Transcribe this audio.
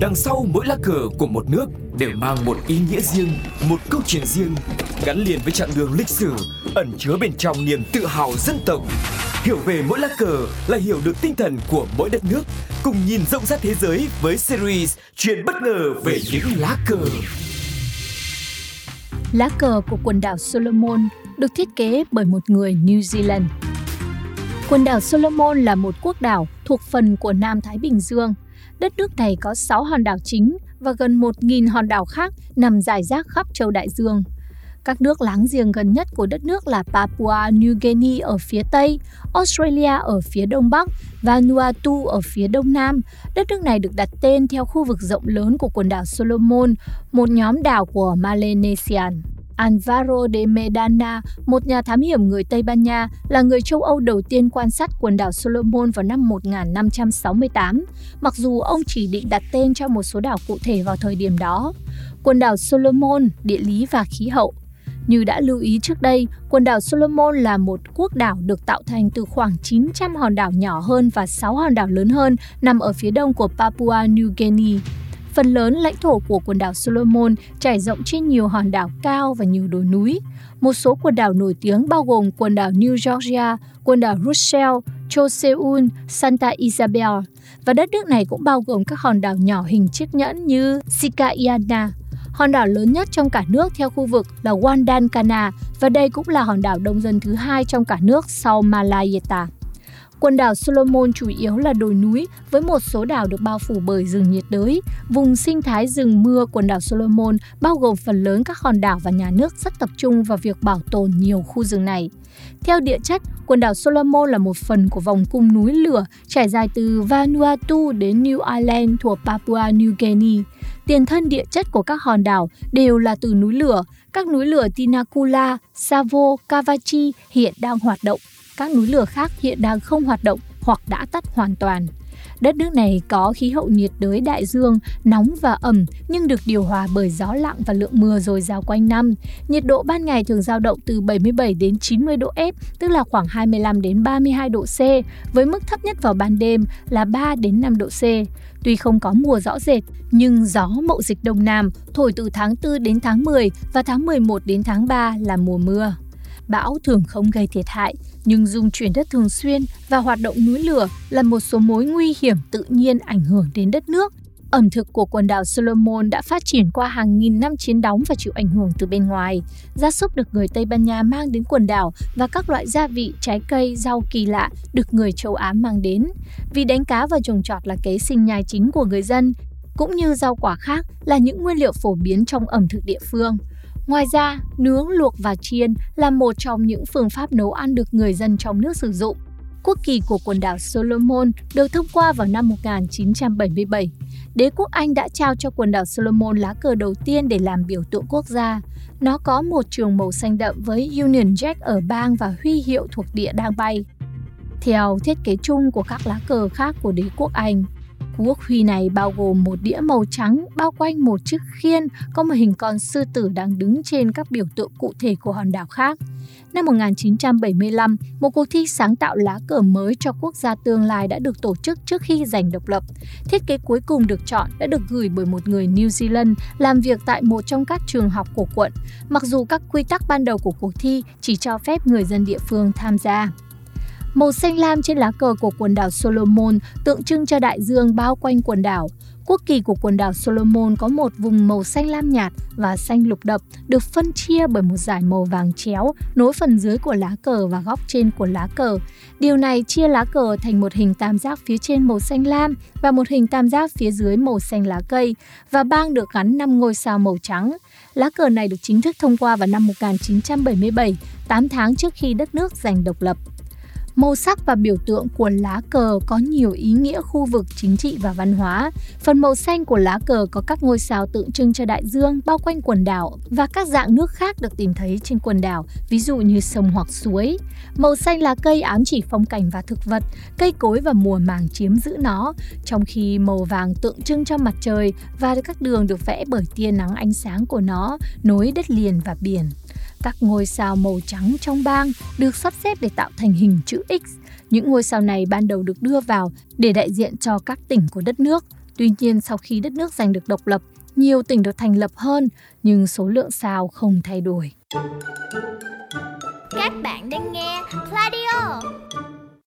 Đằng sau mỗi lá cờ của một nước đều mang một ý nghĩa riêng, một câu chuyện riêng, gắn liền với chặng đường lịch sử, ẩn chứa bên trong niềm tự hào dân tộc. Hiểu về mỗi lá cờ là hiểu được tinh thần của mỗi đất nước, cùng nhìn rộng rãi thế giới với series Chuyện bất ngờ về những lá cờ. Lá cờ của quần đảo Solomon được thiết kế bởi một người New Zealand. Quần đảo Solomon là một quốc đảo thuộc phần của Nam Thái Bình Dương. Đất nước này có 6 hòn đảo chính và gần 1.000 hòn đảo khác nằm rải rác khắp châu Đại Dương. Các nước láng giềng gần nhất của đất nước là Papua New Guinea ở phía Tây, Australia ở phía Đông Bắc và Vanuatu ở phía Đông Nam. Đất nước này được đặt tên theo khu vực rộng lớn của quần đảo Solomon, một nhóm đảo của Melanesian. Alvaro de Medana, một nhà thám hiểm người Tây Ban Nha, là người châu Âu đầu tiên quan sát quần đảo Solomon vào năm 1568, mặc dù ông chỉ định đặt tên cho một số đảo cụ thể vào thời điểm đó. Quần đảo Solomon, địa lý và khí hậu như đã lưu ý trước đây, quần đảo Solomon là một quốc đảo được tạo thành từ khoảng 900 hòn đảo nhỏ hơn và 6 hòn đảo lớn hơn nằm ở phía đông của Papua New Guinea. Phần lớn lãnh thổ của quần đảo Solomon trải rộng trên nhiều hòn đảo cao và nhiều đồi núi. Một số quần đảo nổi tiếng bao gồm quần đảo New Georgia, quần đảo Rochelle, Choseul, Santa Isabel. Và đất nước này cũng bao gồm các hòn đảo nhỏ hình chiếc nhẫn như Sikaiana. Hòn đảo lớn nhất trong cả nước theo khu vực là Wandankana và đây cũng là hòn đảo đông dân thứ hai trong cả nước sau Malayeta. Quần đảo Solomon chủ yếu là đồi núi với một số đảo được bao phủ bởi rừng nhiệt đới. Vùng sinh thái rừng mưa quần đảo Solomon bao gồm phần lớn các hòn đảo và nhà nước rất tập trung vào việc bảo tồn nhiều khu rừng này. Theo địa chất, quần đảo Solomon là một phần của vòng cung núi lửa trải dài từ Vanuatu đến New Ireland thuộc Papua New Guinea. Tiền thân địa chất của các hòn đảo đều là từ núi lửa. Các núi lửa Tinakula, Savo, Kavachi hiện đang hoạt động các núi lửa khác hiện đang không hoạt động hoặc đã tắt hoàn toàn. Đất nước này có khí hậu nhiệt đới đại dương, nóng và ẩm nhưng được điều hòa bởi gió lặng và lượng mưa dồi dào quanh năm. Nhiệt độ ban ngày thường dao động từ 77 đến 90 độ F, tức là khoảng 25 đến 32 độ C, với mức thấp nhất vào ban đêm là 3 đến 5 độ C. Tuy không có mùa rõ rệt, nhưng gió mậu dịch đông nam thổi từ tháng 4 đến tháng 10 và tháng 11 đến tháng 3 là mùa mưa. Bão thường không gây thiệt hại, nhưng dung chuyển đất thường xuyên và hoạt động núi lửa là một số mối nguy hiểm tự nhiên ảnh hưởng đến đất nước. Ẩm thực của quần đảo Solomon đã phát triển qua hàng nghìn năm chiến đóng và chịu ảnh hưởng từ bên ngoài. Gia súc được người Tây Ban Nha mang đến quần đảo và các loại gia vị, trái cây, rau kỳ lạ được người châu Á mang đến. Vì đánh cá và trồng trọt là kế sinh nhai chính của người dân, cũng như rau quả khác là những nguyên liệu phổ biến trong ẩm thực địa phương. Ngoài ra, nướng, luộc và chiên là một trong những phương pháp nấu ăn được người dân trong nước sử dụng. Quốc kỳ của quần đảo Solomon được thông qua vào năm 1977. Đế quốc Anh đã trao cho quần đảo Solomon lá cờ đầu tiên để làm biểu tượng quốc gia. Nó có một trường màu xanh đậm với Union Jack ở bang và huy hiệu thuộc địa đang bay. Theo thiết kế chung của các lá cờ khác của đế quốc Anh, Quốc huy này bao gồm một đĩa màu trắng bao quanh một chiếc khiên có một hình con sư tử đang đứng trên các biểu tượng cụ thể của hòn đảo khác. Năm 1975, một cuộc thi sáng tạo lá cờ mới cho quốc gia tương lai đã được tổ chức trước khi giành độc lập. Thiết kế cuối cùng được chọn đã được gửi bởi một người New Zealand làm việc tại một trong các trường học của quận, mặc dù các quy tắc ban đầu của cuộc thi chỉ cho phép người dân địa phương tham gia. Màu xanh lam trên lá cờ của quần đảo Solomon tượng trưng cho đại dương bao quanh quần đảo. Quốc kỳ của quần đảo Solomon có một vùng màu xanh lam nhạt và xanh lục đậm được phân chia bởi một dải màu vàng chéo nối phần dưới của lá cờ và góc trên của lá cờ. Điều này chia lá cờ thành một hình tam giác phía trên màu xanh lam và một hình tam giác phía dưới màu xanh lá cây và bang được gắn 5 ngôi sao màu trắng. Lá cờ này được chính thức thông qua vào năm 1977, 8 tháng trước khi đất nước giành độc lập. Màu sắc và biểu tượng của lá cờ có nhiều ý nghĩa khu vực chính trị và văn hóa. Phần màu xanh của lá cờ có các ngôi sao tượng trưng cho đại dương bao quanh quần đảo và các dạng nước khác được tìm thấy trên quần đảo, ví dụ như sông hoặc suối. Màu xanh lá cây ám chỉ phong cảnh và thực vật, cây cối và mùa màng chiếm giữ nó, trong khi màu vàng tượng trưng cho mặt trời và các đường được vẽ bởi tia nắng ánh sáng của nó nối đất liền và biển. Các ngôi sao màu trắng trong bang được sắp xếp để tạo thành hình chữ X. Những ngôi sao này ban đầu được đưa vào để đại diện cho các tỉnh của đất nước. Tuy nhiên, sau khi đất nước giành được độc lập, nhiều tỉnh được thành lập hơn, nhưng số lượng sao không thay đổi. Các bạn đang nghe Pladio